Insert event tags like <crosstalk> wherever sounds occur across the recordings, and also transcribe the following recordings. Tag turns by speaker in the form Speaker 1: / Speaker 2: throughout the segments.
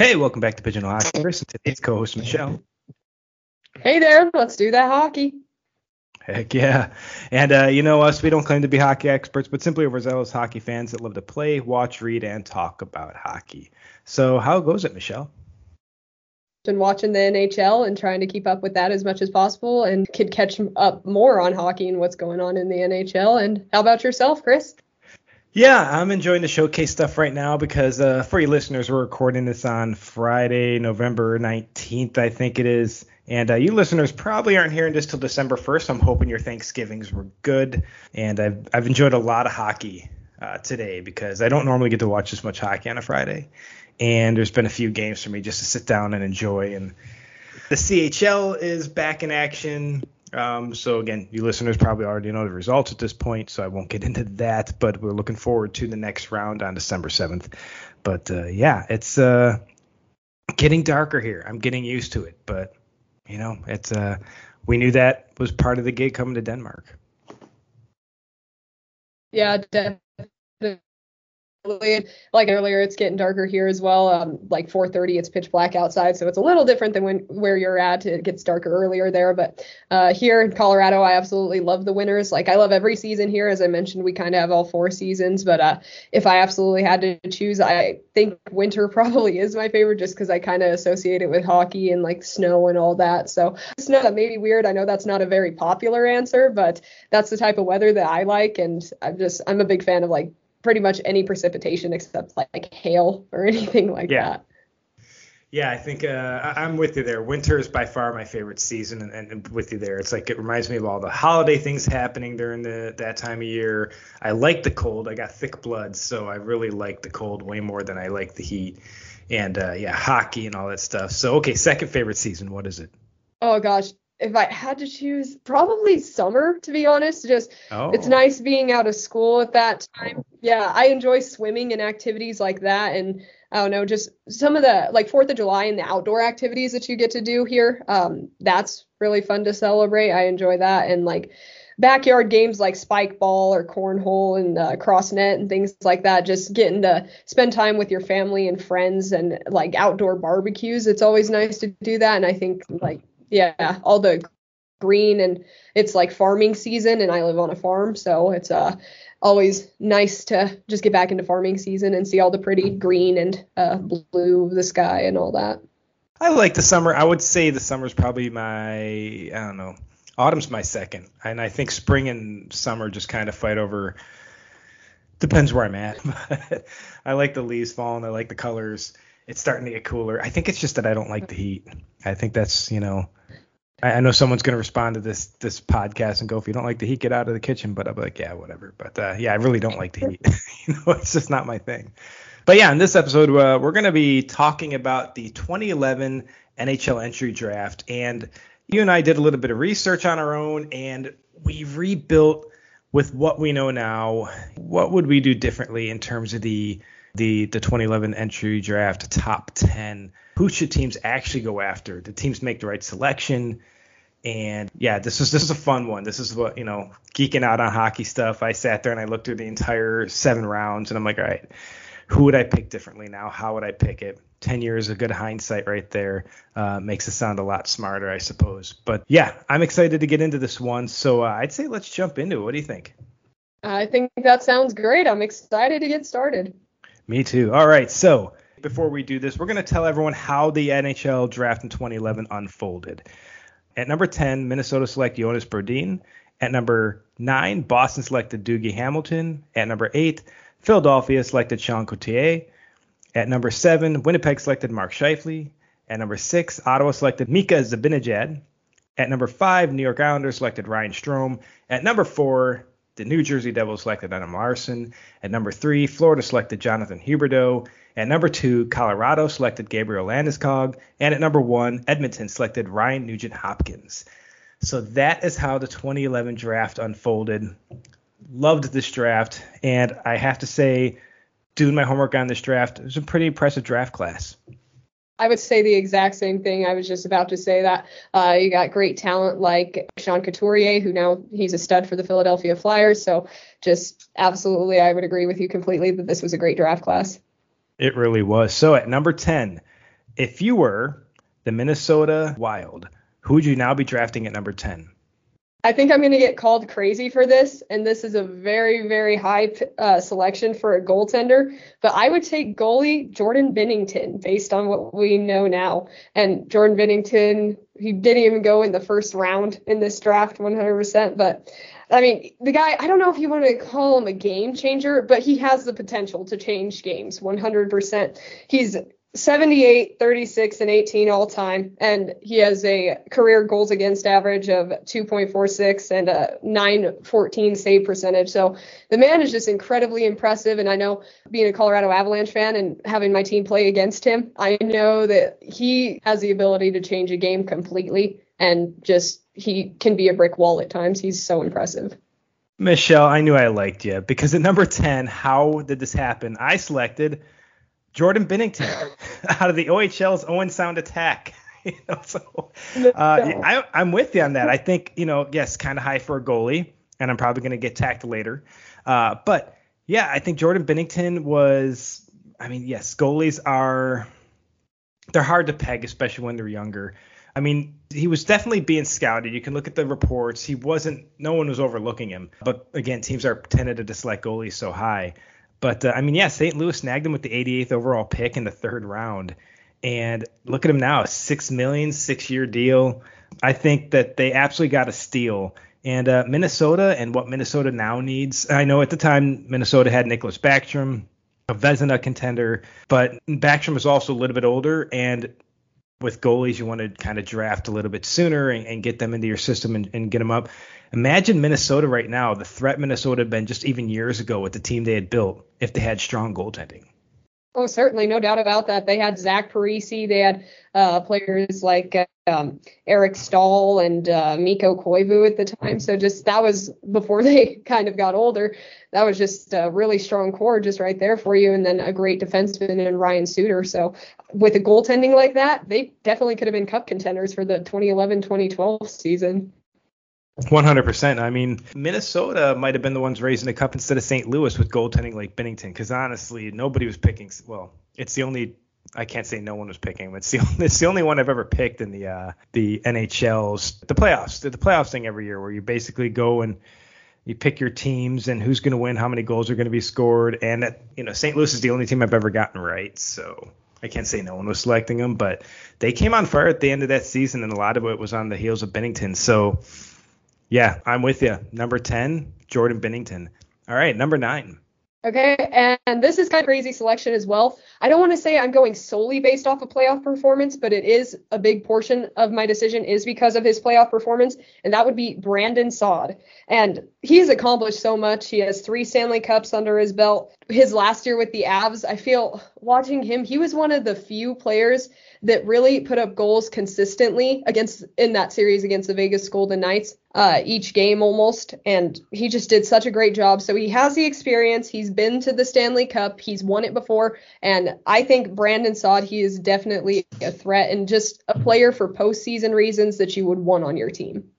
Speaker 1: Hey, welcome back to Pigeonhole Hockey. Chris, today's co-host Michelle.
Speaker 2: Hey there, let's do that hockey.
Speaker 1: Heck yeah. And uh, you know us, we don't claim to be hockey experts, but simply overzealous hockey fans that love to play, watch, read, and talk about hockey. So how goes it, Michelle?
Speaker 2: Been watching the NHL and trying to keep up with that as much as possible and could catch up more on hockey and what's going on in the NHL. And how about yourself, Chris?
Speaker 1: Yeah, I'm enjoying the showcase stuff right now because uh, for you listeners, we're recording this on Friday, November 19th, I think it is. And uh, you listeners probably aren't hearing this till December 1st. I'm hoping your Thanksgivings were good. And I've, I've enjoyed a lot of hockey uh, today because I don't normally get to watch this much hockey on a Friday. And there's been a few games for me just to sit down and enjoy. And the CHL is back in action. Um, so again, you listeners probably already know the results at this point, so I won't get <laughs> into that. But we're looking forward to the next round on December 7th. But uh, yeah, it's uh, getting darker here. I'm getting used to it, but you know, it's uh, we knew that was part of the gig coming to Denmark.
Speaker 2: Yeah, like earlier it's getting darker here as well. Um, like 4.30 it's pitch black outside so it's a little different than when where you're at. It gets darker earlier there but uh, here in colorado i absolutely love the winters. Like i love every season here. As i mentioned we kind of have all four seasons but uh, if i absolutely had to choose i think winter <laughs> probably is my favorite just because i kind of associate it with hockey and like snow and all that. So snow that may be weird. I know that's not a very popular answer but that's the type of weather that i like and i'm just i'm a big fan of like pretty much any precipitation except like hail or <laughs> anything like
Speaker 1: yeah.
Speaker 2: that.
Speaker 1: Yeah, I think uh, I'm with you there. Winter is by far my favorite season, and, and, with you there, it's like it reminds me of all the holiday things happening during the that time of year. I like the cold. I got thick blood, so I really like the cold way more than I like the heat. And uh, yeah, hockey and all that stuff. So okay, second favorite season. What is it?
Speaker 2: Oh gosh, if I had to choose, probably summer, to be honest. Just
Speaker 1: oh.
Speaker 2: it's nice being out of school at that time. Yeah, I enjoy swimming and activities like that. And I don't know, just some of the like Fourth of July and the outdoor activities that you get to do here. Um, that's really fun to celebrate. I enjoy that. And like backyard games like spike ball or cornhole and uh, cross net and things like that. Just getting to spend time with your family and friends and like outdoor barbecues. It's always nice to do that. And I think like yeah, all the green and it's like farming season and I live on a farm, so it's uh always nice to just get back into farming season and see all the pretty green and uh, blue of the sky and all that.
Speaker 1: I like the summer. I would say the summer's probably my I don't know. Autumn's my second, and I think spring and summer just kind of fight over. Depends where I'm at. <laughs> I like the leaves falling. I like the colors. It's starting to get cooler. I think it's just that I don't like the heat. I think that's you know I, know someone's going to respond to this this podcast and go, if you don't like the heat, get out of the kitchen. But be like, yeah, whatever. But uh, yeah, I really don't like the heat. <laughs> you know, it's just not my thing. But yeah, in this episode, uh, we're going to be talking about the 2011 NHL entry draft. And you and I did a little bit of research on our own, and we rebuilt with what we know now. What would we do differently in terms of the the the 2011 entry draft top 10? Who should teams actually go after? Do teams make the right selection? And yeah, this is this is a fun one. This is what you know, geeking out on hockey stuff. I sat there and I looked through the entire seven rounds, and I'm like, all right, who would I pick differently now? How would I pick it? Ten years of good hindsight right there uh, makes it sound a lot smarter, I suppose. But yeah, I'm excited to get into this one. So uh, I'd say let's jump into it. What do you think?
Speaker 2: I think that sounds great. I'm excited to get started.
Speaker 1: Me too. All right, so before we do this, we're going to tell everyone how the NHL draft in 2011 unfolded. At number 10, Minnesota select Jonas Brodin. At number 9, Boston selected Dougie Hamilton. At number 8, Philadelphia selected Sean Couturier. At number 7, Winnipeg selected Mark Scheifele. At number 6, Ottawa selected Mika Zibanejad. At number 5, New York Islanders selected Ryan Strome. At number 4, the New Jersey Devils selected Adam Larsson. At number 3, Florida selected Jonathan Huberdeau. At number two, Colorado selected Gabriel Landeskog, and at number one, Edmonton selected Ryan Nugent Hopkins. So that is how the 2011 draft unfolded. Loved this draft, and I have to say, doing my homework on this draft, it was a pretty impressive draft class.
Speaker 2: I would say the exact same thing. I was just about to say that. Uh, you got great talent like Sean Couturier, who now he's a stud for the Philadelphia Flyers. So just absolutely, I would agree with you completely that this was a great draft class.
Speaker 1: It really was. So at number 10, If you were the Minnesota Wild, who would you now be drafting at number 10?
Speaker 2: I think I'm going to get called crazy for this, and this is a very, very high uh, selection for a goaltender. But I would take goalie Jordan Binnington based on what we know now. And Jordan Binnington, he didn't even go in the first round in this draft 100%. But I mean, the guy, I don't know if you want to call him a game changer, but he has the potential to change games 100%. He's 78, 36, and 18 all time. And he has a career goals against average of 2.46 and a 914 save percentage. So the man is just incredibly impressive. And I know being a Colorado Avalanche fan and having my team play against him, I know that he has the ability to change a game completely and just he can be a brick wall at times. He's so impressive.
Speaker 1: Michelle, I knew I liked you because at number 10, how did this happen? I selected Jordan Binnington <laughs> out of the OHL's Owen Sound Attack. <laughs> you know, so uh, I, I'm with you on that. I think, you know, yes, kind of high for a goalie, and I'm probably going to get tacked later. Uh, but yeah, I think Jordan Binnington was. I mean, yes, goalies are they're hard to peg, especially when they're younger. I mean, he was definitely being scouted. You can look at the reports. He wasn't. No one was overlooking him. But again, teams are tended to select goalies so high. But uh, I mean, yeah, St. Louis snagged him with the 88th overall pick in the third round, and look at him now, six million, six-year deal. I think that they absolutely got a steal. And uh, Minnesota and what Minnesota now needs. I know at the time Minnesota had Nicholas Backstrom, a Vezina contender, but Backstrom was also a little bit older, and with goalies, you want to kind of draft a little bit sooner and, and get them into your system and, and, get them up. Imagine Minnesota right now, the threat Minnesota had been just even years ago with the team they had built if they had strong goaltending.
Speaker 2: Oh, certainly, no doubt about that. They had Zach Parise, they had uh, players like um, Eric Staal and uh, Mikko Koivu at the time. So just that was before <laughs> they kind of got older. That was just a really strong core just right there for you, and then a great defenseman in Ryan Suter. So with a goaltending like that, they definitely could have been cup contenders for the 2011-2012 season.
Speaker 1: 100%. I mean, Minnesota might have been the ones raising the cup instead of St. Louis with goaltending like Binnington because honestly, nobody was picking. Well, it's the only. I can't say no one was picking. It's the <laughs> only, it's the only one I've ever picked in the uh, the NHL's the playoffs. The playoffs thing every year where you basically go and you pick your teams and who's going to win, how many goals are going to be scored, and that you know St. Louis is the only team I've ever gotten right. So I can't say no one was selecting them, but they came on fire at the end of that season, and a lot of it was on the heels of Binnington. So yeah, I'm with you. Number 10, Jordan Binnington. All right, number nine.
Speaker 2: Okay, and this is kind of crazy selection as well. I don't want to say I'm going solely based off of playoff performance, but it is a big portion of my decision is because of his playoff performance, and that would be Brandon Saad. And he's accomplished so much. He has three Stanley Cups under his belt. His last year with the Avs, I feel watching him, he was one of the few players that really put up goals consistently against in that series against the Vegas Golden Knights, uh, each game almost. And he just did such a great job. So he has the experience. He's been to the Stanley Cup. He's won it before. And I think Brandon Saad, he is definitely a threat and just a player for postseason reasons that you would want on your team.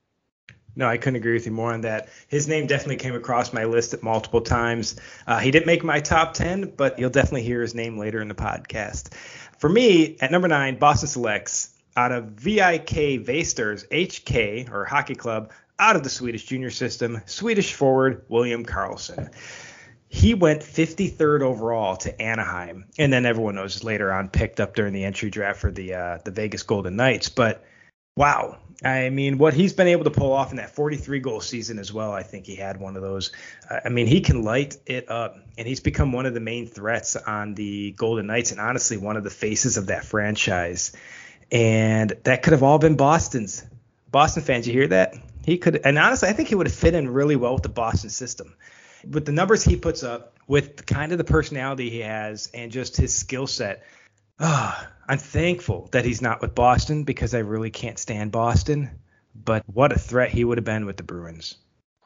Speaker 1: No, I couldn't agree with you more on that. His name definitely came across my list at multiple times. Uh, he didn't make my top 10, but you'll definitely hear his name later in the podcast. For me, at number nine, Boston selects out of VIK Vasters HK or Hockey Club out of the Swedish junior system, Swedish forward William Karlsson. He went 53rd overall to Anaheim, and then everyone knows later on picked up during the entry draft for the uh, the Vegas Golden Knights. But wow, I mean, what he's been able to pull off in that 43 goal season as well, I think he had one of those. I mean, he can light it up, and he's become one of the main threats on the Golden Knights, and honestly, one of the faces of that franchise. And that could have all been Boston's. Boston fans, you hear that? He could, and honestly, I think he would have fit in really well with the Boston system. With the numbers he puts up, with kind of the personality he has, and just his skill set, oh, I'm thankful that he's not with Boston because I really can't stand Boston. But what a threat he would have been with the Bruins.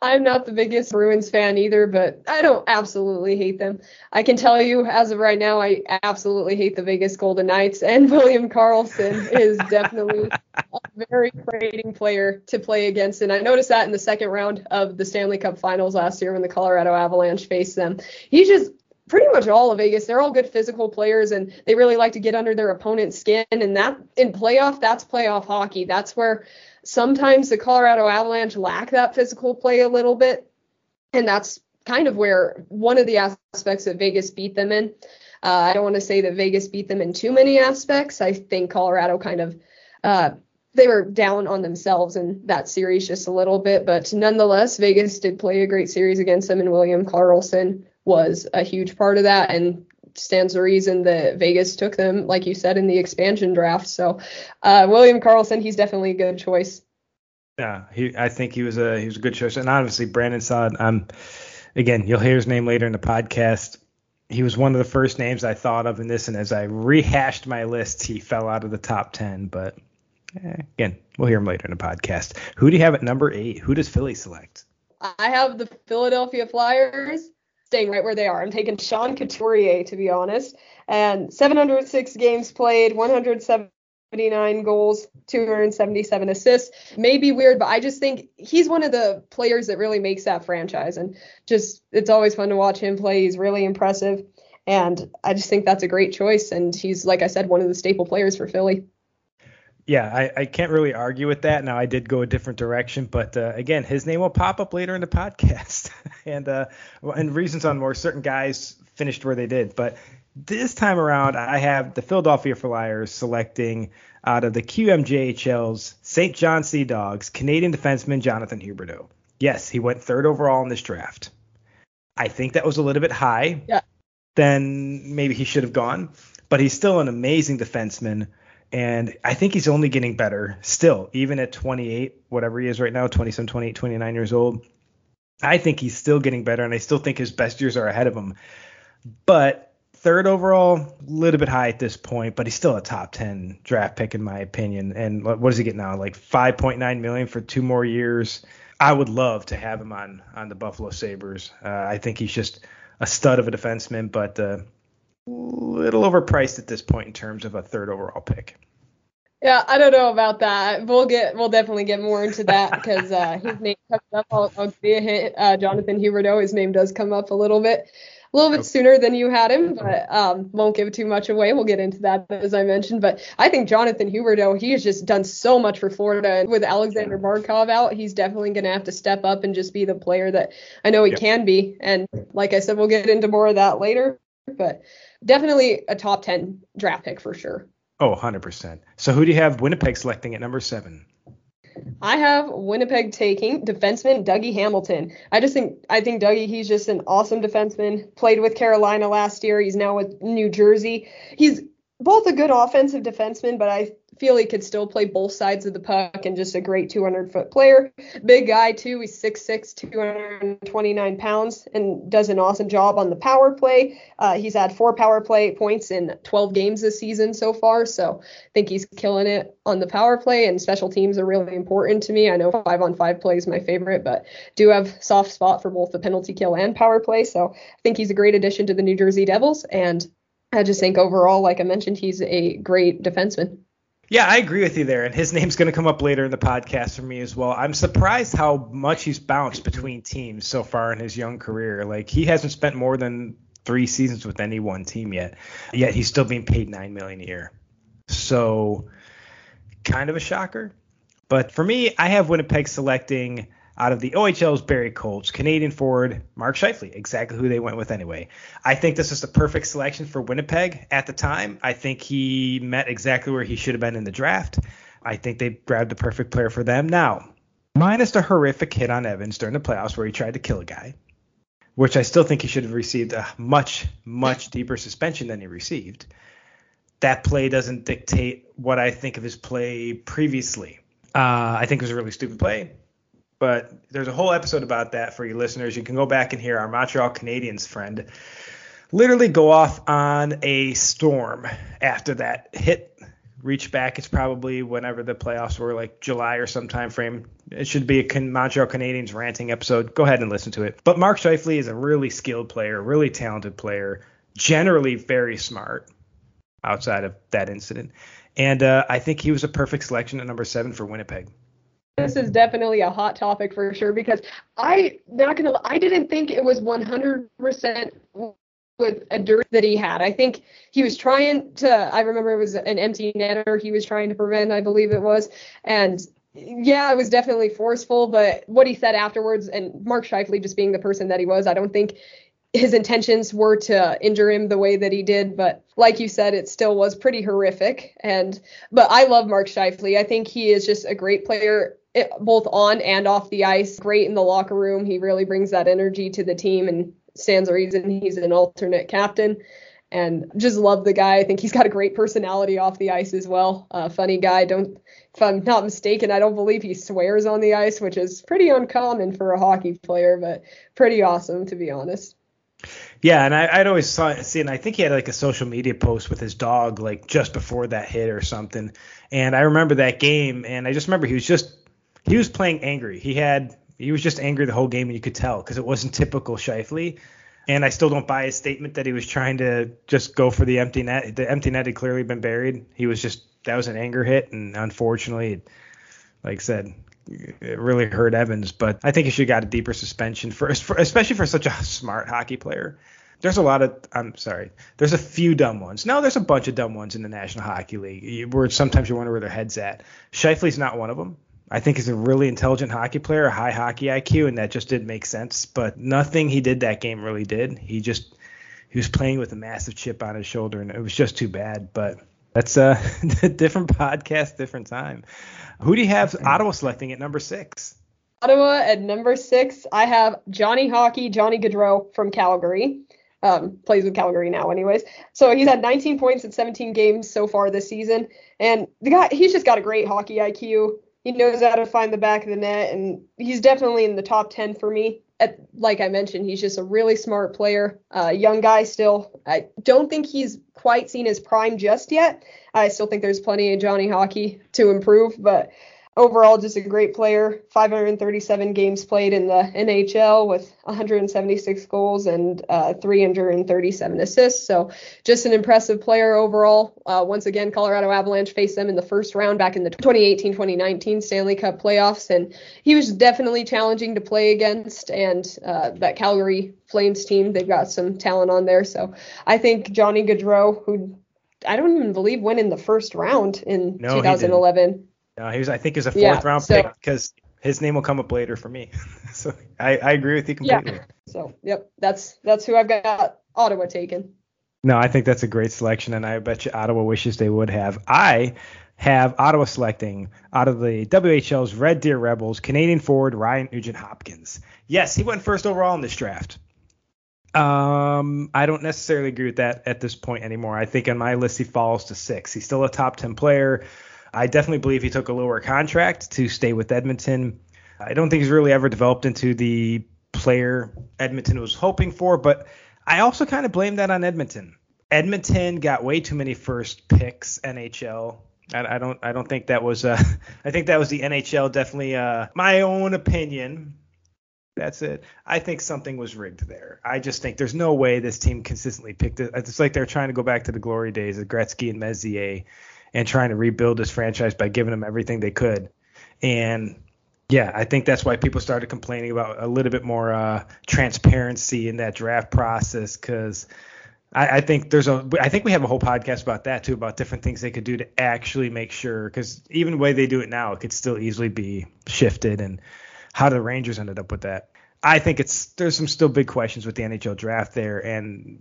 Speaker 2: I'm not the biggest Bruins fan either, but I don't absolutely hate them. I can tell you as of right now, I absolutely hate the Vegas Golden Knights, and <laughs> William Karlsson is definitely a very frustrating player to play against. And I noticed that in the second round of the Stanley Cup Finals last year when the Colorado Avalanche faced them. He just pretty much all of Vegas. They're all good physical players and they really like to get under their opponent's skin. And that in playoff, that's playoff hockey. That's where sometimes the Colorado Avalanche lack that physical play a little bit. And that's kind of where one of the aspects that Vegas beat them in. Uh, I don't want to say that Vegas beat them in too many aspects. I think Colorado kind of uh, they were down on themselves in that series just a little bit, but nonetheless, Vegas did play a great series against them, and William Karlsson was a huge part of that, and stands the reason that Vegas took them, like you said, in the expansion draft. So, uh, William Karlsson, he's definitely a good choice.
Speaker 1: Yeah, he, I think he was a he was a good choice, and obviously Brandon Saad. Um, again, you'll hear his name later in the podcast. He was one of the first names I thought of in this, and as I rehashed my list, he fell out of the top ten. But eh, again, we'll hear him later in the podcast. Who do you have at number eight? Who does Philly select?
Speaker 2: I have the Philadelphia Flyers staying right where they are. I'm taking Sean Couturier to be honest, and 706 games played, 107 79 goals, 277 assists. May be weird, but I just think he's one of the players that really makes that franchise. And just, it's always fun to watch him play. He's really impressive. And I just think that's a great choice. And he's, like I said, one of the staple players for Philly.
Speaker 1: Yeah, I, I can't really argue with that. Now I did go a different direction, but uh, again, his name will pop up later in the <laughs> podcast, and uh, and reasons on more certain guys finished where they did. But this time around, I have the Philadelphia Flyers selecting out of the QMJHL's St. John Sea Dogs Canadian defenseman Jonathan Huberdeau. Yes, he went third overall in this draft. I think that was a little bit high
Speaker 2: yeah.
Speaker 1: than maybe he should have gone, but he's still an amazing defenseman. And I think he's only getting better still, even at 28, whatever he is right now, 27, 28, 29 years old. I think he's still getting better, and I still think his best years are ahead of him. But third overall, a little bit high at this point, but he's still a top 10 draft pick in my opinion. And what does he get now? Like 5.9 million for two more years. I would love to have him on on the Buffalo Sabres. Uh, I think he's just a stud of a defenseman, but uh, little overpriced at this point in terms of a third overall pick.
Speaker 2: Yeah, I don't know about that. We'll get we'll definitely get more into that because uh, his name comes up. I'll, I'll give you a hint. Uh, Jonathan Huberdeau, his name does come up a little bit a little bit okay. sooner than you had him, but um, won't give too much away. We'll get into that as I mentioned. But I think Jonathan Huberdeau, he has just done so much for Florida. And with Alexander Barkov out, he's definitely going to have to step up and just be the player that I know he yep. can be. And like I said, we'll get into more of that later. But definitely a top 10 draft pick for sure.
Speaker 1: Oh, 100%. So who do you have Winnipeg selecting at number seven?
Speaker 2: I have Winnipeg taking defenseman Dougie Hamilton. I just think I think Dougie he's just an awesome defenseman. Played with Carolina last year. He's now with New Jersey. He's both a good offensive defenseman, but I feel he could still play both sides of the puck and just a great 200 foot player. Big guy too. He's 6'6", 229 pounds, and does an awesome job on the power play. Uh, he's had four power play points in 12 games this season so far, so I think he's killing it on the power play. And special teams are really important to me. I know five on five play is my favorite, but do have soft spot for both the penalty kill and power play. So I think he's a great addition to the New Jersey Devils, and I just think overall, like I mentioned, he's a great defenseman.
Speaker 1: Yeah, I agree with you there, and his name's going to come up later in the podcast for me as well. I'm surprised how much he's bounced between teams so far in his young career. Like he hasn't spent more than three seasons with any one team yet, yet he's still being paid nine million a year. So, kind of a shocker. But for me, I have Winnipeg selecting out of the OHL's Barrie Colts, Canadian forward Mark Scheifele, exactly who they went with anyway. I think this is the perfect selection for Winnipeg at the time. I think he met exactly where he should have been in the draft. I think they grabbed the perfect player for them. Now, minus the horrific hit on Evans during the playoffs where he tried to kill a guy, which I still think he should have received a much, much deeper suspension than he received. That play doesn't dictate what I think of his play previously. Uh, I think it was a really stupid play but there's a whole episode about that for you listeners. You can go back and hear our Montreal Canadiens friend literally go off on a storm after that hit. Reach back. It's probably whenever the playoffs were, like July or some time frame. It should be a Montreal Canadiens ranting episode. Go ahead and listen to it. But Mark Scheifele is a really skilled player, really talented player, generally very smart outside of that incident. And uh, I think he was a perfect selection at number seven for Winnipeg
Speaker 2: this is definitely a hot topic for sure because I not gonna I didn't think it was 100% with a dirt that he had. I think he was trying to. I remember it was an empty netter he was trying to prevent. I believe it was, and yeah, it was definitely forceful. But what he said afterwards, and Mark Scheifele just being the person that he was, I don't think his intentions were to injure him the way that he did, but like you said, it still was pretty horrific. And but I love Mark Scheifele. I think he is just a great player, eh, both on and off the ice. Great in the locker room. He really brings that energy to the team, and stands a reason he's an alternate captain. And just love the guy. I think he's got a great personality off the ice as well. Uh, funny guy. Don't, if I'm not mistaken, I don't believe he swears on the ice, which is pretty uncommon for a hockey player, but pretty awesome to be honest.
Speaker 1: Yeah, and I, would always saw see, and I think he had like a social media post with his dog like just before that hit or something. And I remember that game, and I just remember he was just he was playing angry. He had he was just angry the whole game, and you could tell because it wasn't typical Scheifele. And I still don't buy his statement that he was trying to just go for the empty net. The empty net had clearly been buried. He was just that was an anger hit, and unfortunately, like I said, it really hurt Evans, but I think he should have got a deeper suspension for, for, especially for such a smart hockey player. There's a lot of I'm sorry. There's a few dumb ones. No, there's a bunch of dumb ones in the National Hockey League where sometimes you wonder where their heads at. Scheifele's not one of them. I think he's a really intelligent hockey player, a high hockey IQ, and that just didn't make sense. But nothing he did that game really did. He just he was playing with a massive chip on his shoulder, and it was just too bad. But that's a <laughs> different podcast, different time. Who do you have Ottawa selecting at number six?
Speaker 2: Ottawa at number six, I have Johnny Hockey, Johnny Gaudreau from Calgary. Um, plays with Calgary now, anyways. So he's had 19 points in 17 games so far this season, and the guy he's just got a great hockey IQ. He knows how to find the back of the net, and he's definitely in the top 10 for me. At, like I mentioned, he's just a really smart player, uh, young guy still. I don't think he's quite seen his prime just yet. I still think there's plenty of Johnny Hockey to improve, but overall just a great player. 537 games played in the nhl with 176 goals and uh, 337 assists. So just an impressive player overall. Uh, once again colorado avalanche faced them in the first round back in the 2018-2019 stanley cup playoffs. And he was definitely challenging to play against and uh, that calgary flames team they've got some talent on there. So i think johnny gaudreau who I don't even believe went in the first round in no, 2011.
Speaker 1: No, he was. I think was a fourth yeah, round so, pick because his name will come up later for me. <laughs> so I, I agree with you completely.
Speaker 2: Yeah. So yep, that's that's who I've got Ottawa taken.
Speaker 1: No, I think that's a great selection, and I bet you Ottawa wishes they would have. I have Ottawa selecting out of the WHL's Red Deer Rebels Canadian forward Ryan Nugent Hopkins. Yes, he went first overall in this draft. Um, I don't necessarily agree with that at this point anymore. I think on my list he falls to six. He's still a top ten player. I definitely believe he took a lower contract to stay with Edmonton. I don't think he's really ever developed into the player Edmonton was hoping for, but I also kind of blame that on Edmonton. Edmonton got way too many first picks NHL. I, I don't I don't think that was uh <laughs> I think that was the NHL definitely uh my own opinion. That's it. I think something was rigged there. I just think there's no way this team consistently picked it. It's like they're trying to go back to the glory days of Gretzky and Messier and trying to rebuild this franchise by giving them everything they could. And yeah, I think that's why people started complaining about a little bit more uh, transparency in that draft process because I, I, think there's a I think we have a whole podcast about that too about different things they could do to actually make sure because even the way they do it now it could still easily be shifted and how the Rangers ended up with that. I think it's there's some still big questions with the NHL draft there and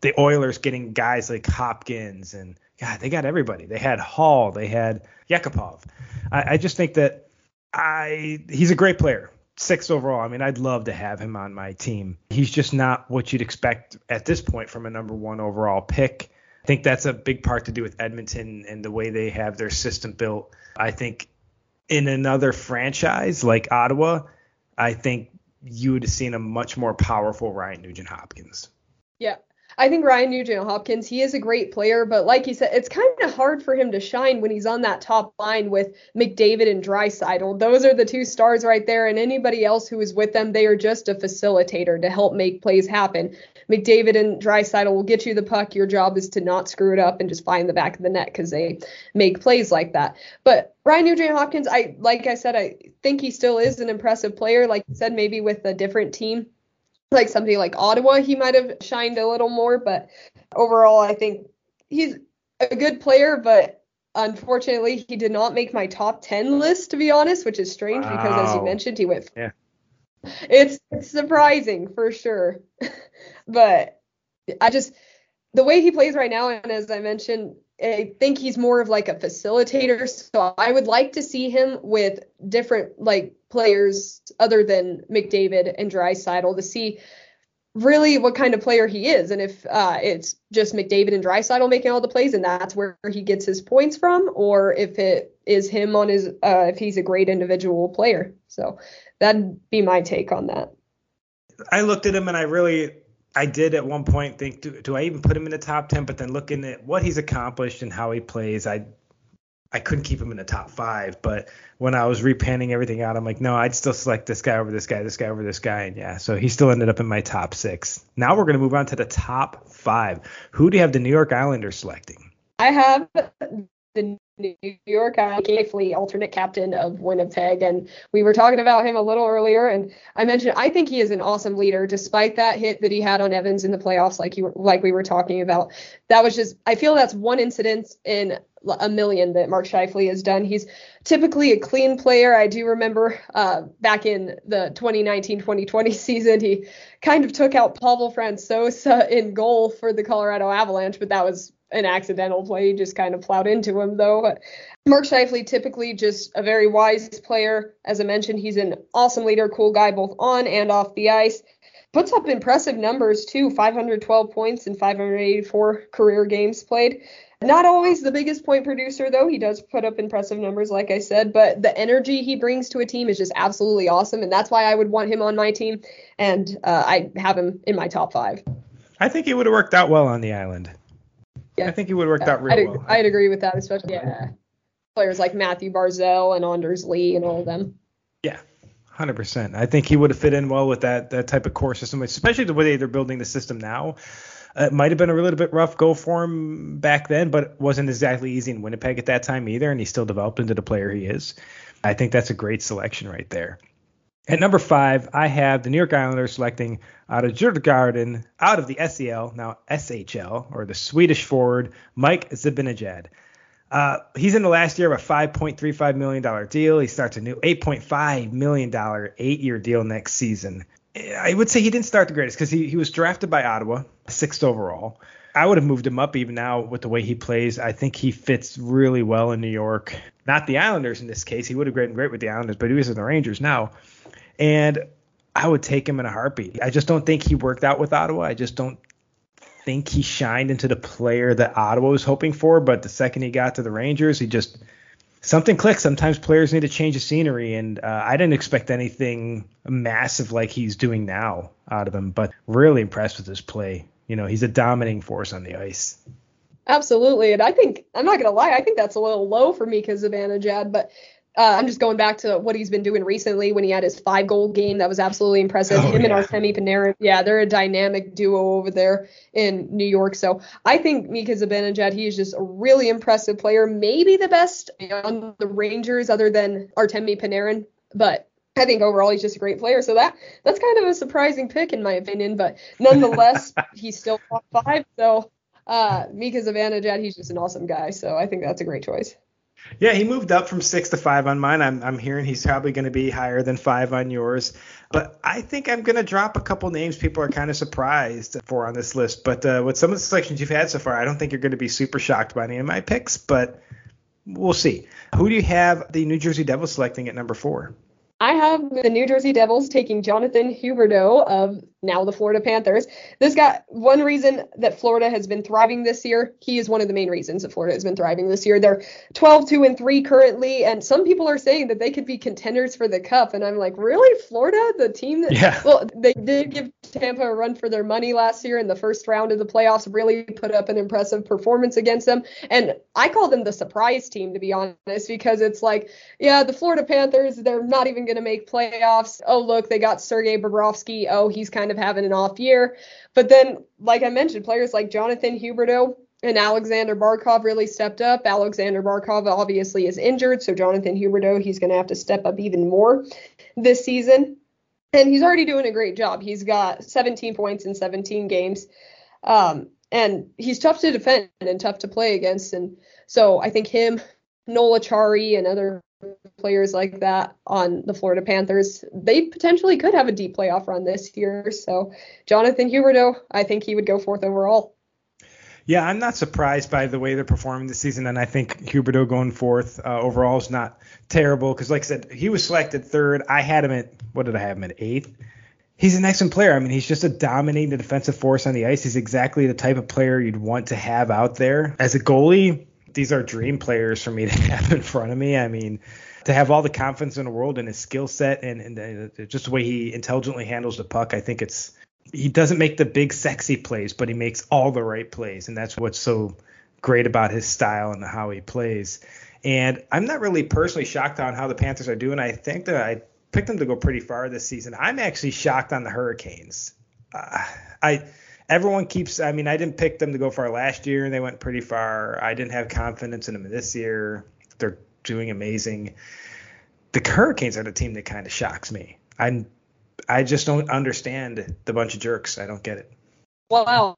Speaker 1: the Oilers getting guys like Hopkins and God, they got everybody. They had Hall, they had Yakupov. I, I just think that I he's a great player. Sixth overall. I mean, I'd love to have him on my team. He's just not what you'd expect at this point from a number one overall pick. I think that's a big part to do with Edmonton and the way they have their system built. I think in another franchise like Ottawa, I think you would have seen a much more powerful Ryan Nugent Hopkins.
Speaker 2: Yeah, I think Ryan Nugent Hopkins, he is a great player, but like you said, it's kind of hard for him to shine when he's on that top line with McDavid and Draisaitl. Those are the two stars right there, and anybody else who is with them, they are just a facilitator to help make plays happen. McDavid and Draisaitl will get you the puck. Your job is to not screw it up and just find the back of the net because they make plays like that. But Ryan Nugent Hopkins, I like I said, I think he still is an impressive player. Like you said, maybe with a different team like somebody like Ottawa, he might have shined a little more. But overall, I think he's a good player, but unfortunately, he did not make my top 10 list, to be honest, which is strange wow. because, as you mentioned, he went.
Speaker 1: Yeah.
Speaker 2: It's, it's surprising for sure. <laughs> but I just, the way he plays right now, and as I mentioned, I think he's more of like a facilitator. So I would like to see him with different like players other than McDavid and Draisaitl to see really what kind of player he is. And if uh, it's just McDavid and Draisaitl making all the plays and that's where he gets his points from, or if it is him on his uh, if he's a great individual player. So that'd be my take on that.
Speaker 1: I looked at him and I really I did at one point think, do, do I even put him in the top 10? But then looking at what he's accomplished and how he plays, I I couldn't keep him in the top five. But when I was repanning everything out, I'm like, no, I'd still select this guy over this guy, this guy over this guy. And yeah, so he still ended up in my top six. Now we're to move on to the top five. Who do you have the New York Islanders selecting?
Speaker 2: I have the New York Islanders alternate captain of Winnipeg, and we were talking about him a little earlier. And I mentioned I think he is an awesome leader, despite that hit that he had on Evans in the playoffs, like you like we were talking about. That was just I feel that's one incident in a million that Mark Scheifele has done. He's typically a clean player. I do remember uh, back in the 2019-2020 season, he kind of took out Pavel Francouz in goal for the Colorado Avalanche, but that was an accidental play. Just kind of plowed into him, though. Mark Scheifele, typically just a very wise player. As I mentioned, he's an awesome leader, cool guy both on and off the ice. Puts up impressive numbers, too 512 points in 584 career games played. Not always the biggest point producer, though. He does put up impressive numbers, like I said, but the energy he brings to a team is just absolutely awesome. And that's why I would want him on my team. And uh, I have him in my top five.
Speaker 1: I think he would have worked out well on the island. Yeah. I think he would have worked yeah, out really
Speaker 2: I'd,
Speaker 1: well.
Speaker 2: I'd agree with that, especially yeah. players like Mathew Barzal and Anders Lee and all of them.
Speaker 1: Yeah, hundred percent. I think he would have fit in well with that that type of core system, especially the way they're building the system now. Uh, it might have been a little bit rough go for him back then, but it wasn't exactly easy in Winnipeg at that time either, and he still developed into the player he is. I think that's a great selection right there. At number five, I have the New York Islanders selecting out of Djurgården, out of the SEL, now SHL, or the Swedish forward, Mike Zibanejad. Uh, he's in the last year of a $5.35 million deal. He starts a new $8.5 million eight-year deal next season. I would say he didn't start the greatest because he, he was drafted by Ottawa, sixth overall. I would have moved him up even now with the way he plays. I think he fits really well in New York. Not the Islanders in this case. He would have been great with the Islanders, but he was in the Rangers now. And I would take him in a heartbeat. I just don't think he worked out with Ottawa. I just don't think he shined into the player that Ottawa was hoping for. But the second he got to the Rangers, he just something clicked. Sometimes players need to change the scenery, and uh, I didn't expect anything massive like he's doing now out of him. But really impressed with his play. You know, he's a dominating force on the ice.
Speaker 2: Absolutely, and I think I'm not gonna lie, I think that's a little low for me because of Anajad, but uh, I'm just going back to what he's been doing recently when he had his five goal game. That was absolutely impressive. Oh, Him yeah. and Artemi Panarin, yeah, they're a dynamic duo over there in New York. So I think Mika Zibanejad, he is just a really impressive player. Maybe the best on the Rangers other than Artemi Panarin. But I think overall he's just a great player. So that that's kind of a surprising pick in my opinion. But nonetheless, <laughs> he's still top five. So uh, Mika Zibanejad, he's just an awesome guy. So I think that's a great choice.
Speaker 1: Yeah, he moved up from six to five on mine. I'm, I'm hearing he's probably going to be higher than five on yours. But I think I'm going to drop a couple names people are kind of surprised for on this list. But uh, with some of the selections you've had so far, I don't think you're going to be super shocked by any of my picks. But we'll see. Who do you have the New Jersey Devils selecting at number four?
Speaker 2: I have the New Jersey Devils taking Jonathan Huberdeau of now the Florida Panthers. This guy, one reason that Florida has been thriving this year. He is one of the main reasons that Florida has been thriving this year. They're 12 2 and 3 currently, and some people are saying that they could be contenders for the cup. And I'm like, really? Florida, the team that,
Speaker 1: yeah.
Speaker 2: well, they did give Tampa a run for their money last year in the first round of the playoffs, really put up an impressive performance against them. And I call them the surprise team, to be honest, because it's like, yeah, the Florida Panthers, they're not even going to make playoffs. Oh, look, they got Sergei Bobrovsky. Oh, he's kind of having an off year. But then, like I mentioned, players like Jonathan Huberdeau and Alexander Barkov really stepped up. Alexander Barkov obviously is injured, so Jonathan Huberdeau, he's going to have to step up even more this season. and he's already doing a great job. He's got 17 points in 17 games. Um, and he's tough to defend and tough to play against. And so I think him, Noel Acciari, and other players like that on the Florida Panthers, they potentially could have a deep playoff run this year. So Jonathan Huberdeau, I think he would go fourth overall.
Speaker 1: Yeah, I'm not surprised by the way they're performing this season, and I think Huberdeau going fourth uh, overall is not terrible because, like I said, he was selected third. I had him at what did I have him at eighth? He's an excellent player. I mean, he's just a dominating defensive force on the ice. He's exactly the type of player you'd want to have out there as a goalie. These are dream players for me to <laughs> have in front of me. I mean, to have all the confidence in the world in his skill set and, and uh, just the way he intelligently handles the puck, I think it's he doesn't make the big sexy plays, but he makes all the right plays, and that's what's so great about his style and how he plays. And I'm not really personally shocked on how the Panthers are doing. I think that I picked them to go pretty far this season. I'm actually shocked on the Hurricanes. Uh, I everyone keeps. I mean, I didn't pick them to go far last year, and they went pretty far. I didn't have confidence in them this year. They're doing amazing. The Hurricanes are the team that kind of shocks me. I'm I just don't understand the bunch of jerks. I don't get it.
Speaker 2: Wow.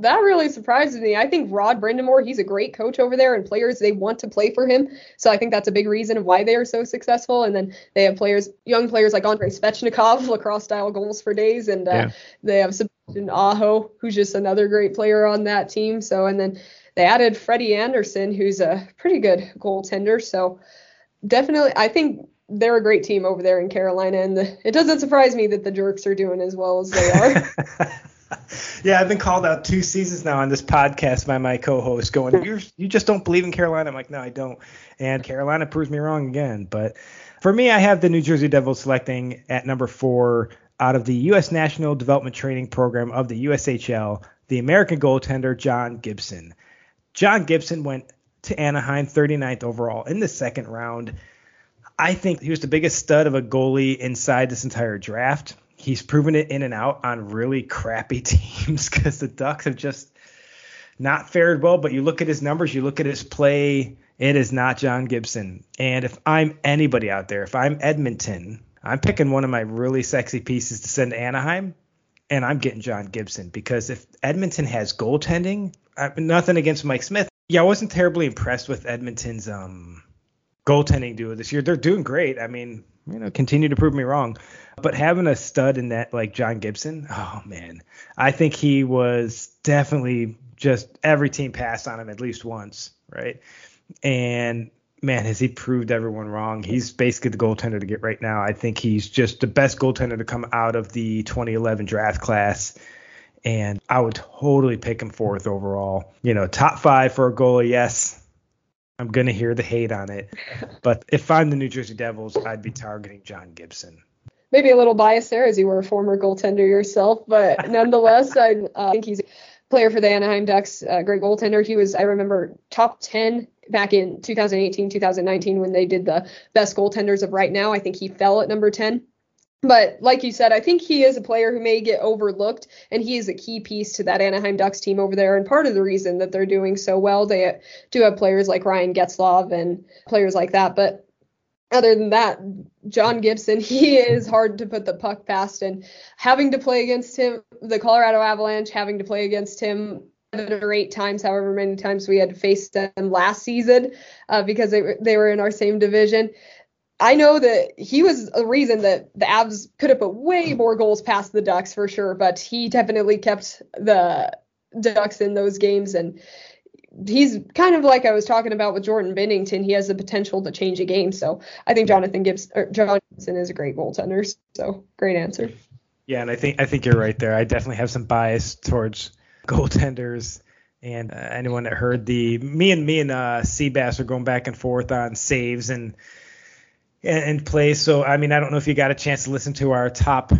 Speaker 2: That really surprises me. I think Rod Brind'Amour, he's a great coach over there, and players they want to play for him. So I think that's a big reason of why they are so successful. And then they have players, young players like Andrei Svechnikov, <laughs> lacrosse style goals for days, and uh, yeah. they have Sebastian Aho, who's just another great player on that team. So and then they added Freddie Andersen, who's a pretty good goaltender. So definitely, I think they're a great team over there in Carolina, and the, it doesn't surprise me that the Jerks are doing as well as they are. <laughs> <laughs>
Speaker 1: yeah, I've been called out two seasons now on this podcast by my co-host, going, "You you just don't believe in Carolina." I'm like, "No, I don't," and Carolina proves me wrong again. But for me, I have the New Jersey Devils selecting at number four out of the U.S. National Development Training Program of the USHL, the American goaltender John Gibson. John Gibson went to Anaheim 39th overall in the second round. I think he was the biggest stud of a goalie inside this entire draft. He's proven it in and out on really crappy <laughs> teams because the Ducks have just not fared well. But you look at his numbers, you look at his play, it is not John Gibson. And if I'm anybody out there, if I'm Edmonton, I'm picking one of my really sexy pieces to send to Anaheim, and I'm getting John Gibson because if Edmonton has goaltending, I, nothing against Mike Smith. Yeah, I wasn't terribly impressed with Edmonton's um, goaltending duo this year. They're doing great. I mean, you know, continue to prove me wrong. But having a stud in that like John Gibson, oh man, I think he was definitely just every team passed on him at least once, right? And man, has he proved everyone wrong? He's basically the goaltender to get right now. I think he's just the best goaltender to come out of the 2011 draft class. And I would totally pick him fourth overall. You know, top five for a goalie, yes. I'm gonna hear the hate on it, but if I'm the New Jersey Devils, I'd be targeting John Gibson.
Speaker 2: Maybe a little biased there, as you were a former goaltender yourself, but <laughs> nonetheless, I uh, think he's a player for the Anaheim Ducks. Uh, great goaltender. He was, I remember, top 10 back in 2018, 2019 when they did the best goaltenders of right now. I think he fell at number 10. But like you said, I think he is a player who may get overlooked, and he is a key piece to that Anaheim Ducks team over there. And part of the reason that they're doing so well, they do have players like Ryan Getzlaf and players like that. But other than that, John Gibson, <laughs> he is hard to put the puck past. And having to play against him, the Colorado Avalanche, having to play against him seven or eight times, however many times we had to face them last season, uh, because they, they were in our same division I know that he was a reason that the Avs could have put way more goals past the Ducks for sure, but he definitely kept the Ducks in those games and he's kind of like I was talking about with Jordan Binnington. He has the potential to change a game. So I think Jonathan Gibbs or John Gibson is a great goaltender. So great answer.
Speaker 1: Yeah, and I think I think you're right there. I definitely have some bias towards goaltenders. And uh, anyone that heard the me and me and uh, Seabass are going back and forth on saves and and, and plays. So I mean, I don't know if you got a chance to listen to our top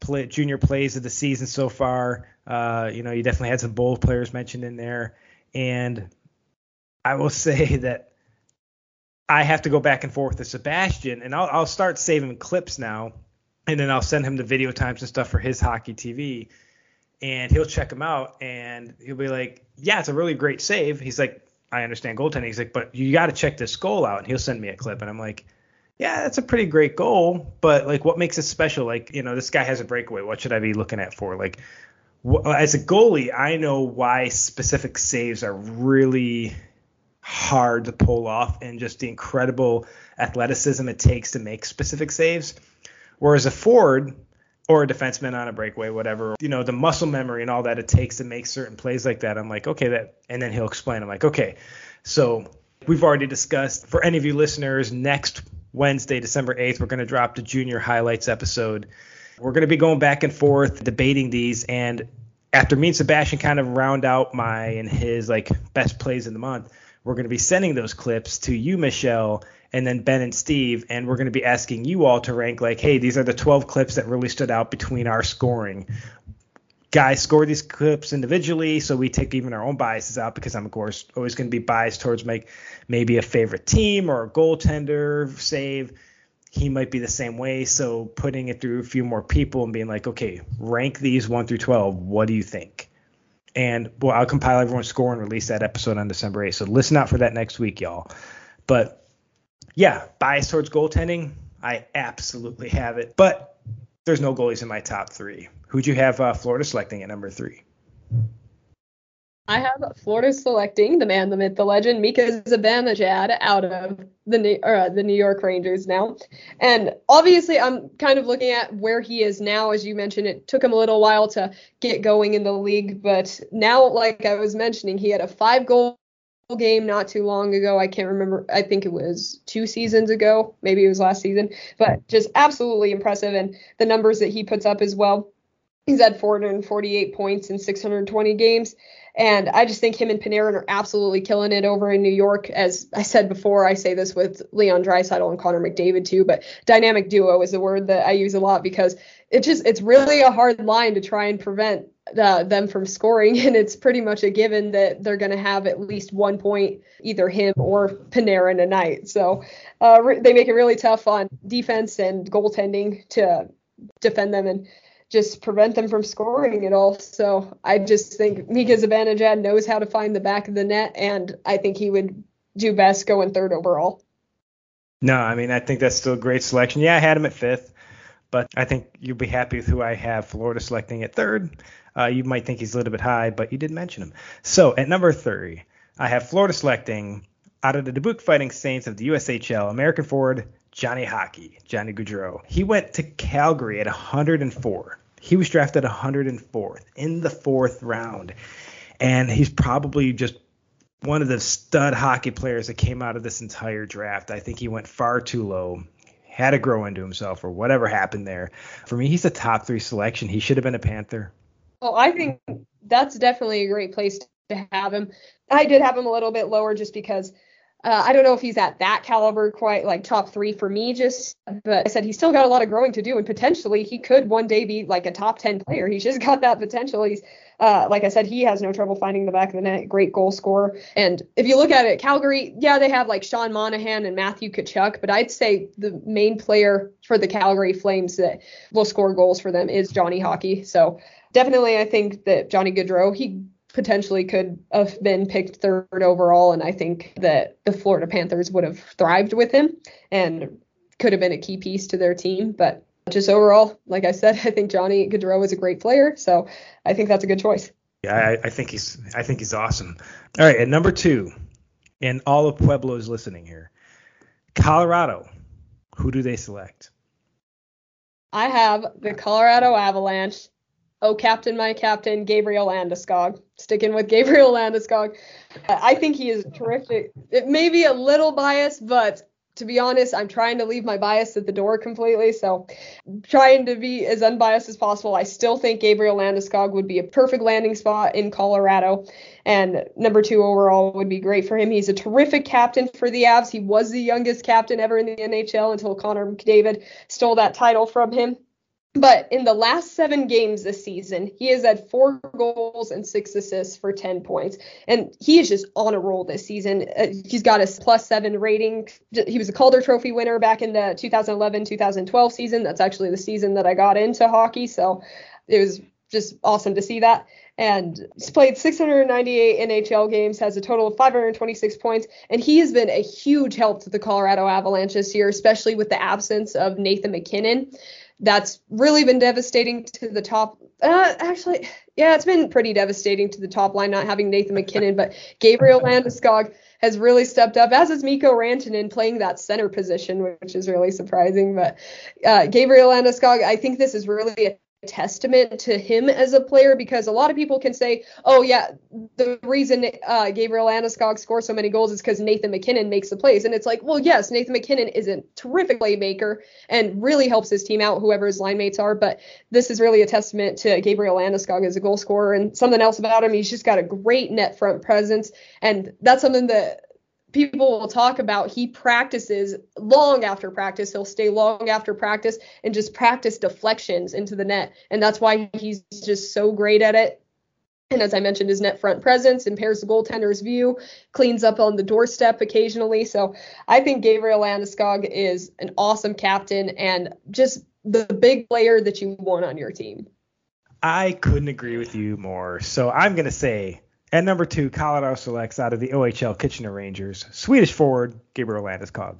Speaker 1: play, junior plays of the season so far. Uh, you know, you definitely had some bold players mentioned in there, and I will <laughs> say that I have to go back and forth with Sebastian, and I'll, I'll start saving clips now, and then I'll send him the video times and stuff for his hockey TV, and he'll check them out, and he'll be like, "Yeah, it's a really great save." He's like, "I understand goaltending." He's like, "But you got to check this goal out," and he'll send me a clip, and I'm like yeah, that's a pretty great goal, but like, what makes it special? Like, you know, this guy has a breakaway. What should I be looking at for? Like, wh- uh, as a goalie, I know why specific saves are really hard to pull off, and just the incredible athleticism it takes to make specific saves. Whereas a forward or a defenseman on a breakaway, whatever, you know, the muscle memory and all that it takes to make certain plays like that. I'm like, okay, that, and then he'll explain. I'm like, okay, so we've already discussed for any of you listeners next Wednesday, December 8th, we're going to drop the junior highlights episode. We're going to be going back and forth debating these. And after me and Sebastian kind of round out my and his like best plays in the month, we're going to be sending those clips to you, Michelle, and then Ben and Steve. And we're going to be asking you all to rank like, hey, these are the 12 clips that really stood out between our scoring guys score these clips individually, so we take even our own biases out because I'm of course always going to be biased towards make maybe a favorite team or a goaltender save. He might be the same way, so putting it through a few more people and being like, okay, rank these one through twelve. What do you think? And well, I'll compile everyone's score and release that episode on December 8th. So listen out for that next week, y'all. But yeah, bias towards goaltending, I absolutely have it. But there's no goalies in my top three. Who'd you have uh, Florida selecting at number three?
Speaker 2: I have Florida selecting the man, the myth, the legend, Mika Zibanejad out of the uh, the New York Rangers now. And obviously, I'm kind of looking at where he is now. As you mentioned, it took him a little while to get going in the league, but now, like I was mentioning, he had a five goal game not too long ago. I can't remember. I think it was two seasons ago. Maybe it was last season, but just absolutely impressive. And the numbers that he puts up as well. He's had 448 points in 620 games. And I just think him and Panarin are absolutely killing it over in New York. As I said before, I say this with Leon Draisaitl and Connor McDavid too, but dynamic duo is the word that I use a lot because it just it's really a hard line to try and prevent uh, them from scoring, <laughs> and it's pretty much a given that they're going to have at least one point, either him or Panarin a night. So uh, re- they make it really tough on defense and goaltending to defend them. And just prevent them from scoring at all. So I just think Mika Zibanejad knows how to find the back of the net, and I think he would do best going third overall.
Speaker 1: No, I mean I think that's still a great selection. Yeah, I had him at fifth, but I think you'll be happy with who I have. Florida selecting at third. Uh, you might think he's a little bit high, but you did mention him. So at number three, I have Florida selecting out of the Dubuque Fighting Saints of the USHL, American forward Johnny Hockey, Johnny Gaudreau. He went to Calgary at 104. He was drafted 104th in the fourth round, and he's probably just one of the stud hockey players that came out of this entire draft. I think he went far too low, had to grow into himself, or whatever happened there. For me, he's a top three selection. He should have been a Panther.
Speaker 2: Well, I think that's definitely a great place to have him. I did have him a little bit lower just because uh, I don't know if he's at that caliber, quite like top three for me, just, but I said he's still got a lot of growing to do, and potentially he could one day be like a top 10 player. He's just <laughs> got that potential. He's, uh, like I said, he has no trouble finding the back of the net, great goal scorer. And if you look at it, Calgary, yeah, they have like Sean Monahan and Matthew Tkachuk, but I'd say the main player for the Calgary Flames that will score goals for them is Johnny Hockey. So definitely, I think that Johnny Gaudreau, he potentially could have been picked third overall. And I think that the Florida Panthers would have thrived with him and could have been a key piece to their team. But just overall, like I said, <laughs> I think Johnny Gaudreau is a great player. So I think that's a good choice.
Speaker 1: Yeah, I, I think he's I think he's awesome. All right, at number two, and all of Pueblo is listening here. Colorado. Who do they select?
Speaker 2: I have the Colorado Avalanche oh, captain, my captain, Gabriel Landeskog. Sticking with Gabriel Landeskog. I think he is terrific. It may be a little biased, but to be honest, I'm trying to leave my bias at the door completely. So, trying to be as unbiased as possible. I still think Gabriel Landeskog would be a perfect landing spot in Colorado. And number two overall would be great for him. He's a terrific captain for the Avs. He was the youngest captain ever in the NHL until Connor McDavid stole that title from him. But in the last seven games this season, he has had four goals and six assists for 10 points. And he is just on a roll this season. Uh, he's got a plus seven rating. He was a Calder Trophy winner back in the 2011 2012 season. That's actually the season that I got into hockey. So it was just awesome to see that. And he's played 698 NHL games, has a total of 526 points, and he has been a huge help to the Colorado Avalanche this year, especially with the absence of Nathan MacKinnon that's really been devastating to the top. Uh, actually, yeah, it's been pretty devastating to the top line not having Nathan MacKinnon, but Gabriel <laughs> Landeskog has really stepped up, as is Mikko Rantanen playing that center position, which is really surprising. But uh, Gabriel Landeskog, I think this is really a testament to him as a player because a lot of people can say, oh, yeah, the reason uh, Gabriel Landeskog scores so many goals is because Nathan MacKinnon makes the plays. And it's like, well, yes, Nathan MacKinnon is a terrific playmaker and really helps his team out, whoever his line mates are. But this is really a testament to Gabriel Landeskog as a goal scorer. And something else about him, he's just got a great net front presence. And that's something that people will talk about he practices long after practice he'll stay long after practice and just practice deflections into the net and that's why he's just so great at it and as I mentioned, his net front presence impairs the goaltender's view, cleans up on the doorstep occasionally. So I think Gabriel Landeskog is an awesome captain and just the big player that you want on your team.
Speaker 1: I couldn't agree with you more. So I'm going to say at number two, Colorado selects out of the OHL Kitchener Rangers, Swedish forward Gabriel Landeskog.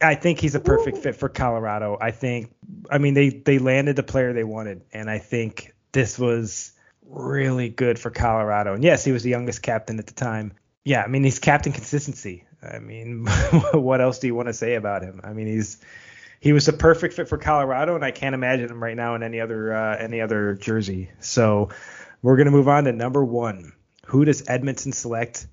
Speaker 1: I think he's a perfect Ooh. fit for Colorado. I think, I mean, they they landed the player they wanted, and I think this was really good for Colorado. And yes, he was the youngest captain at the time. Yeah, I mean, he's captain consistency. I mean, <laughs> what else do you want to say about him? I mean, he's he was a perfect fit for Colorado, and I can't imagine him right now in any other uh, any other jersey. So we're gonna move on to number one. Who does Edmonton select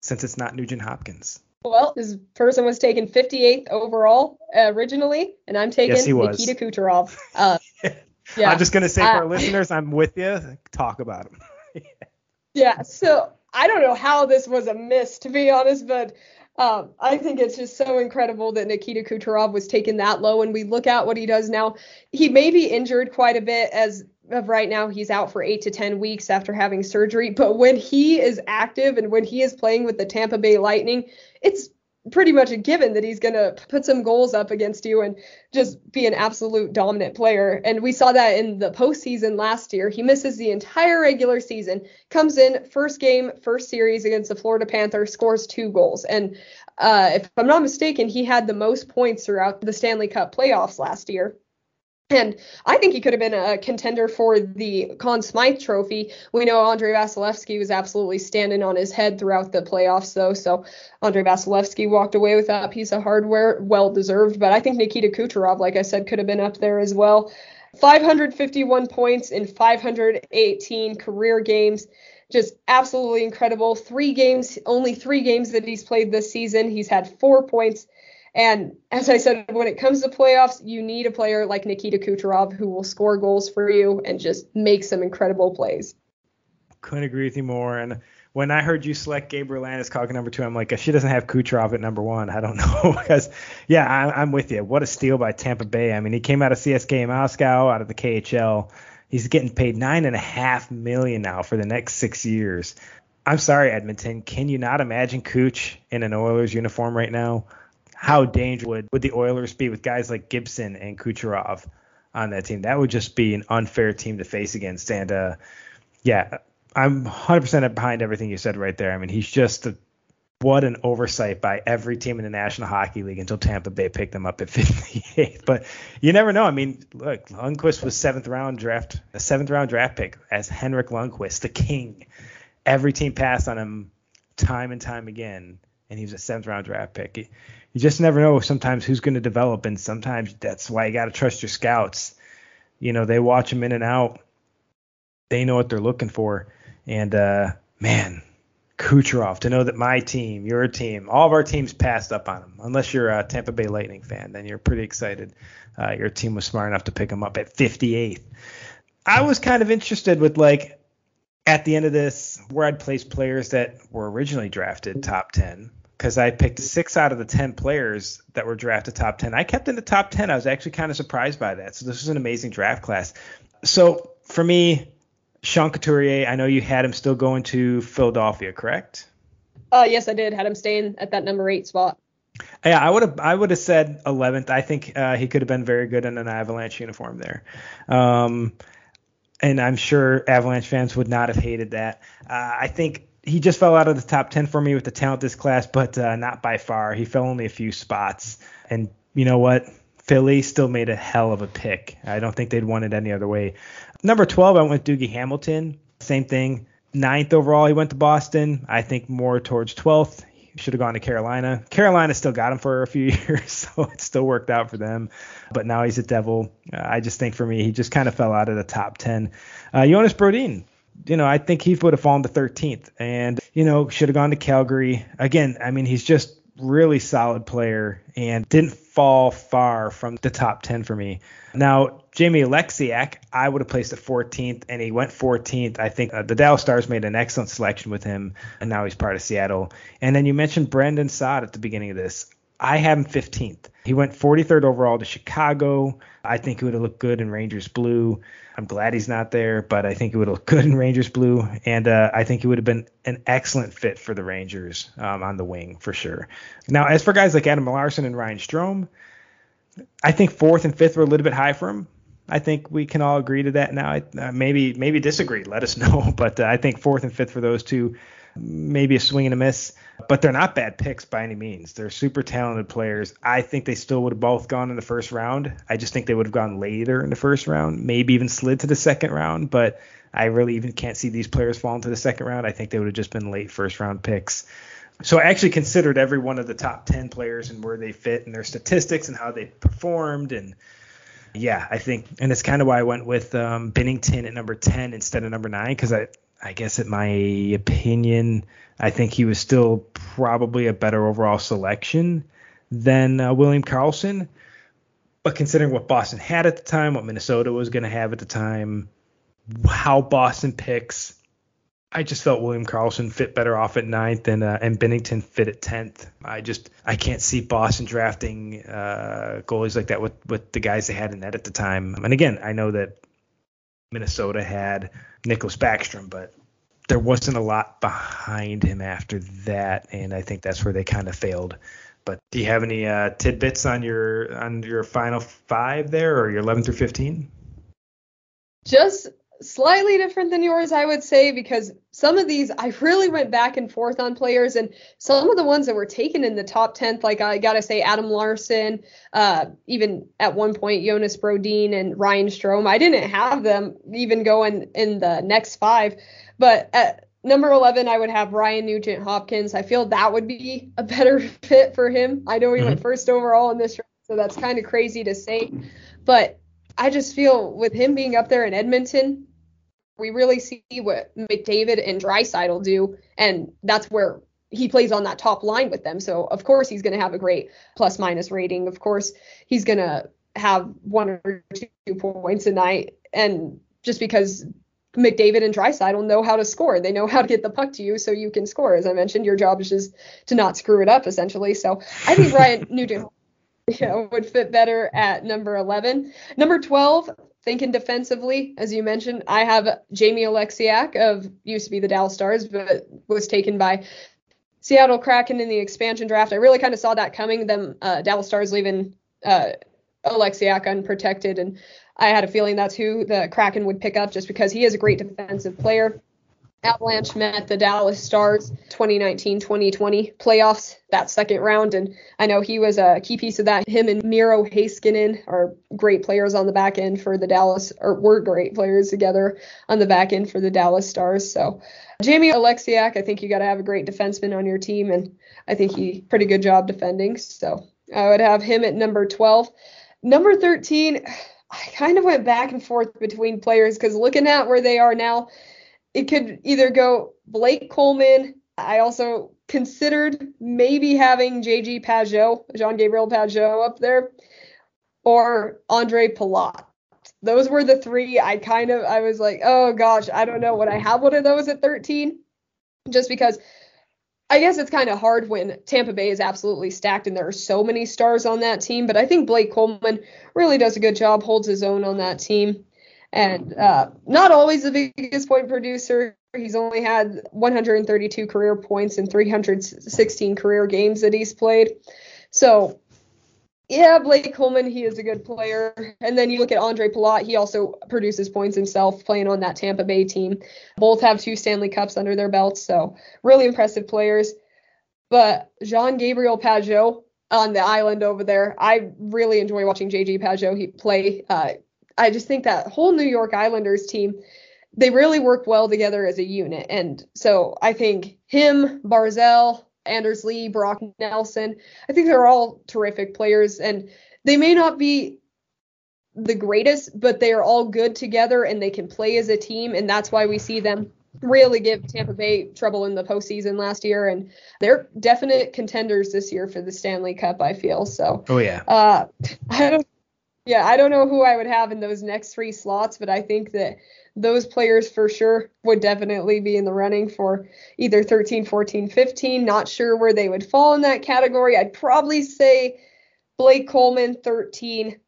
Speaker 1: since it's not Nugent Hopkins?
Speaker 2: Well, this person was taken 58th overall uh, originally, and I'm taking yes, Nikita Kucherov. Uh, <laughs>
Speaker 1: yeah. I'm just gonna say for uh, our listeners, I'm with you. Talk about him. <laughs>
Speaker 2: yeah. So I don't know how this was a miss, to be honest, but um, I think it's just so incredible that Nikita Kucherov was taken that low. And we look at what he does now. He may be injured quite a bit as of right now he's out for eight to ten weeks after having surgery but when he is active and when he is playing with the tampa bay lightning it's pretty much a given that he's going to put some goals up against you and just be an absolute dominant player. And we saw that in the postseason last year. He misses the entire regular season, comes in first game, first series against the Florida Panthers, scores two goals. And uh, if I'm not mistaken, he had the most points throughout the Stanley Cup playoffs last year. And I think he could have been a contender for the Conn Smythe Trophy. We know Andrei Vasilevskiy was absolutely standing on his head throughout the playoffs, though. So Andrei Vasilevskiy walked away with that piece of hardware, well deserved. But I think Nikita Kucherov, like I said, could have been up there as well. 551 points in 518 career games. Just absolutely incredible. Three games, only three games that he's played this season. He's had four points and as I said, when it comes to playoffs, you need a player like Nikita Kucherov who will score goals for you and just make some incredible plays.
Speaker 1: Couldn't agree with you more. And when I heard you select Gabriel Landeskog at number two, I'm like, she doesn't have Kucherov at number one. I don't <laughs> know because, yeah, I, I'm with you. What a steal by Tampa Bay. I mean, he came out of CSKA Moscow, out of the KHL. He's getting paid nine and a half million now for the next six years. I'm sorry, Edmonton. Can you not imagine Cooch in an Oilers uniform right now? How dangerous would, would the Oilers be with guys like Gibson and Kucherov on that team? That would just be an unfair team to face against. And uh, yeah, I'm 100% behind everything you said right there. I mean, he's just a, what an oversight by every team in the National Hockey League until Tampa Bay picked them up at <laughs> 58th. But you never know. I mean, look, Lundqvist was seventh round draft, a seventh round draft pick as Henrik Lundqvist, the king. Every team passed on him time and time again, and he was a seventh round draft pick you just never know sometimes who's going to develop, and sometimes that's why you got to trust your scouts. You know, they watch them in and out. They know what they're looking for, and uh, man, Kucherov to know that my team, your team, all of our teams passed up on him. Unless you're a Tampa Bay Lightning fan, then you're pretty excited. Uh, your team was smart enough to pick him up at 58th. I was kind of interested with like at the end of this where I'd place players that were originally drafted top 10 because I picked six out of the 10 players that were drafted top 10. I kept in the top 10. I was actually kind of surprised by that. So this was an amazing draft class. So for me, Sean Couturier, I know you had him still going to Philadelphia, correct?
Speaker 2: Uh, yes, I did. Had him staying at that number eight spot.
Speaker 1: Yeah, I would have I would have said 11th. I think uh, he could have been very good in an Avalanche uniform there. Um, and I'm sure Avalanche fans would not have hated that. Uh, I think he just fell out of the top 10 for me with the talent this class, but uh, not by far. He fell only a few spots. And you know what? Philly still made a hell of a pick. I don't think they'd want it any other way. Number 12, I went with Dougie Hamilton. Same thing. Ninth overall, he went to Boston. I think more towards 12th. He should have gone to Carolina. Carolina still got him for a few <laughs> years, so it still worked out for them. But now he's a Devil. Uh, I just think for me, he just kind of fell out of the top 10. Uh, Jonas Brodin, you know, I think he would have fallen to 13th and, you know, should have gone to Calgary. Again, I mean, he's just really solid player and didn't fall far from the top 10 for me. Now, Jamie Oleksiak, I would have placed at 14th, and he went 14th. I think uh, the Dallas Stars made an excellent selection with him, and now he's part of Seattle. And then you mentioned Brandon Saad at the beginning of this. I have him 15th. He went 43rd overall to Chicago. I think he would have looked good in Rangers blue. I'm glad he's not there, but I think he would have looked <laughs> good in Rangers blue, and uh, I think he would have been an excellent fit for the Rangers um, on the wing for sure. Now, as for guys like Adam Larsson and Ryan Strome, I think fourth and fifth were a little bit high for him. I think we can all agree to that now. Uh, maybe maybe disagree. Let us <laughs> know. But uh, I think fourth and fifth for those two, maybe a swing and a miss. But they're not bad picks by any means. They're super talented players. I think they still would have both gone in the first round. I just think they would have gone later in the first round, maybe even slid to the second round. But I really even can't see these players falling to the second round. I think they would have just been late first round picks. So I actually considered every one of the top 10 players and where they fit and their statistics and how they performed and yeah, I think, and it's kind of why I went with um, Binnington at number 10 instead of number nine because I, I guess, in my opinion, I think he was still probably a better overall selection than uh, William Karlsson. But considering what Boston had at the time, what Minnesota was going to have at the time, how Boston picks, I just felt William Karlsson fit better off at ninth and uh, and Binnington fit at tenth. I just I can't see Boston drafting uh, goalies like that with with the guys they had in net at the time. And again, I know that Minnesota had Nicholas Backstrom, but there wasn't a lot behind him after that, and I think that's where they kind of failed. But do you have any uh, tidbits on your on your final five there, or your 11 through 15?
Speaker 2: Just slightly different than yours, I would say, because some of these I really went back and forth on players, and some of the ones that were taken in the top 10th, like I gotta say Adam Larsson, uh, even at one point Jonas Brodin and Ryan Strome, I didn't have them even going in the next five, but at number 11 I would have Ryan Nugent Hopkins. I feel that would be a better <laughs> fit for him. I know he mm-hmm. went first overall in this, round, so that's kind of crazy to say, but I just feel with him being up there in Edmonton, we really see what McDavid and Draisaitl do, and that's where he plays on that top line with them. So of course he's going to have a great plus minus rating. Of course he's going to have one or two points a night, and just because McDavid and Draisaitl know how to score, they know how to get the puck to you so you can score. As I mentioned, your job is just to not screw it up essentially. So I think Ryan <laughs> Nugent know, would fit better at number 11. Number 12, thinking defensively, as you mentioned, I have Jamie Oleksiak of used to be the Dallas Stars, but was taken by Seattle Kraken in the expansion draft. I really kind of saw that coming. Them uh, Dallas Stars leaving uh, Oleksiak unprotected, and I had a feeling that's who the Kraken would pick up just because he is a great defensive player. Avalanche met the Dallas Stars 2019-2020 playoffs that second round, and I know he was a key piece of that. Him and Miro Heiskanen are great players on the back end for the Dallas, or were great players together on the back end for the Dallas Stars. So Jamie Oleksiak, I think you got to have a great defenseman on your team, and I think he pretty good job defending. So I would have him at number 12. Number 13, <sighs> I kind of went back and forth between players because looking at where they are now it could either go Blake Coleman. I also considered maybe having JG Pageau, Jean Gabriel Pageau up there, or Andre Palat. Those were the three I kind of I was like, oh gosh, I don't know. Would I have one of those at 13? Just because I guess it's kind of hard when Tampa Bay is absolutely stacked and there are so many stars on that team. But I think Blake Coleman really does a good job, holds his own on that team and uh, not always the biggest point producer. He's only had 132 career points in 316 career games that he's played. So yeah, Blake Coleman, he is a good player. And then you look at Andre Palat, he also produces points himself playing on that Tampa Bay team. Both have two Stanley Cups under their belts, so really impressive players. But Jean Gabriel Pageau on the island over there, I really enjoy watching JG Pageau he play. Uh, I just think that whole New York Islanders team, they really work well together as a unit. And so I think him, Barzal, Anders Lee, Brock Nelson. I think they're all terrific players, and they may not be the greatest, but they are all good together and they can play as a team, and that's why we see them really give Tampa Bay trouble in the postseason last year, and they're definite contenders this year for the Stanley Cup. I feel so.
Speaker 1: Oh yeah.
Speaker 2: Uh, <laughs> I don't. Yeah, I don't know who I would have in those next three slots, but I think that those players for sure would definitely be in the running for either 13, 14, 15. Not sure where they would fall in that category. I'd probably say Blake Coleman 13,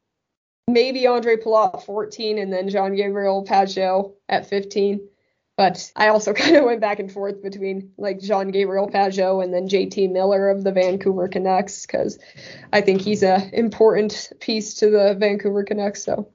Speaker 2: maybe Andre Palat 14, and then Jean Gabriel Pageau at 15. But I also <laughs> kind of went back and forth between like Jean Gabriel Pageau and then JT Miller of the Vancouver Canucks because I think he's an important piece to the Vancouver Canucks. So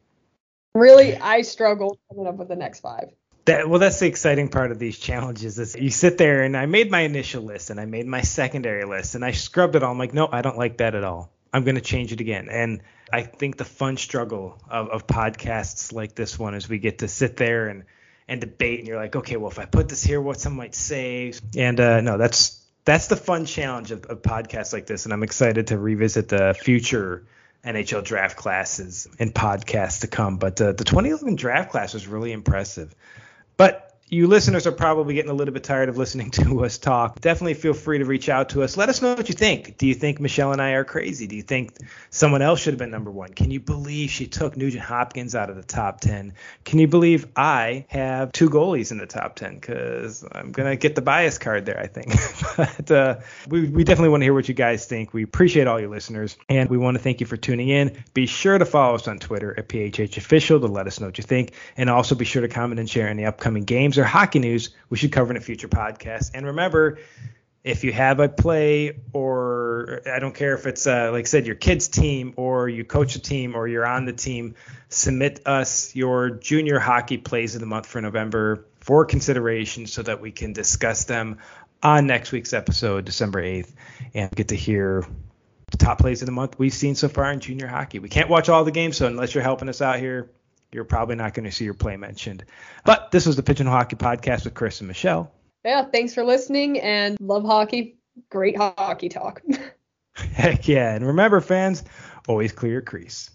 Speaker 2: really, I struggled coming up with the next five.
Speaker 1: That, well, that's the exciting part of these challenges is you sit there and I made my initial list and I made my secondary list and I scrubbed it all. I'm like, no, I don't like that at all. I'm going to change it again. And I think the fun struggle of, of podcasts like this one is we get to sit there and, and debate and you're like, okay, well, if I put this here, what some might say. And uh, no, that's that's the fun challenge of, of podcasts like this. And I'm excited to revisit the future NHL draft classes and podcasts to come. But uh, the 2011 draft class was really impressive. But you listeners are probably getting a little bit tired of listening <laughs> to us talk. Definitely feel free to reach out to us. Let us know what you think. Do you think Michelle and I are crazy? Do you think someone else should have been number one? Can you believe she took Nugent Hopkins out of the top 10? Can you believe I have two goalies in the top 10? Because I'm going to get the bias card there, I think. <laughs> but uh, we, we definitely want to hear what you guys think. We appreciate all your listeners, and we want to thank you for tuning in. Be sure to follow us on Twitter at PHH Official to let us know what you think, and also be sure to comment and share any upcoming games or hockey news we should cover in a future podcast. And remember, if you have a play or I don't care if it's uh, like I said your kids team or you coach a team or you're on the team, submit us your junior hockey plays of the month for November for consideration so that we can discuss them on next week's episode, December 8th, and get to hear the top plays of the month we've seen so far in junior hockey. We can't watch all the games, so unless you're helping us out here, you're probably not going to see your play mentioned. But this was the Pigeon Hockey Podcast with Chris and Michelle.
Speaker 2: Yeah, thanks for listening and love hockey. Great hockey talk. <laughs>
Speaker 1: Heck yeah. And remember, fans, always clear your crease.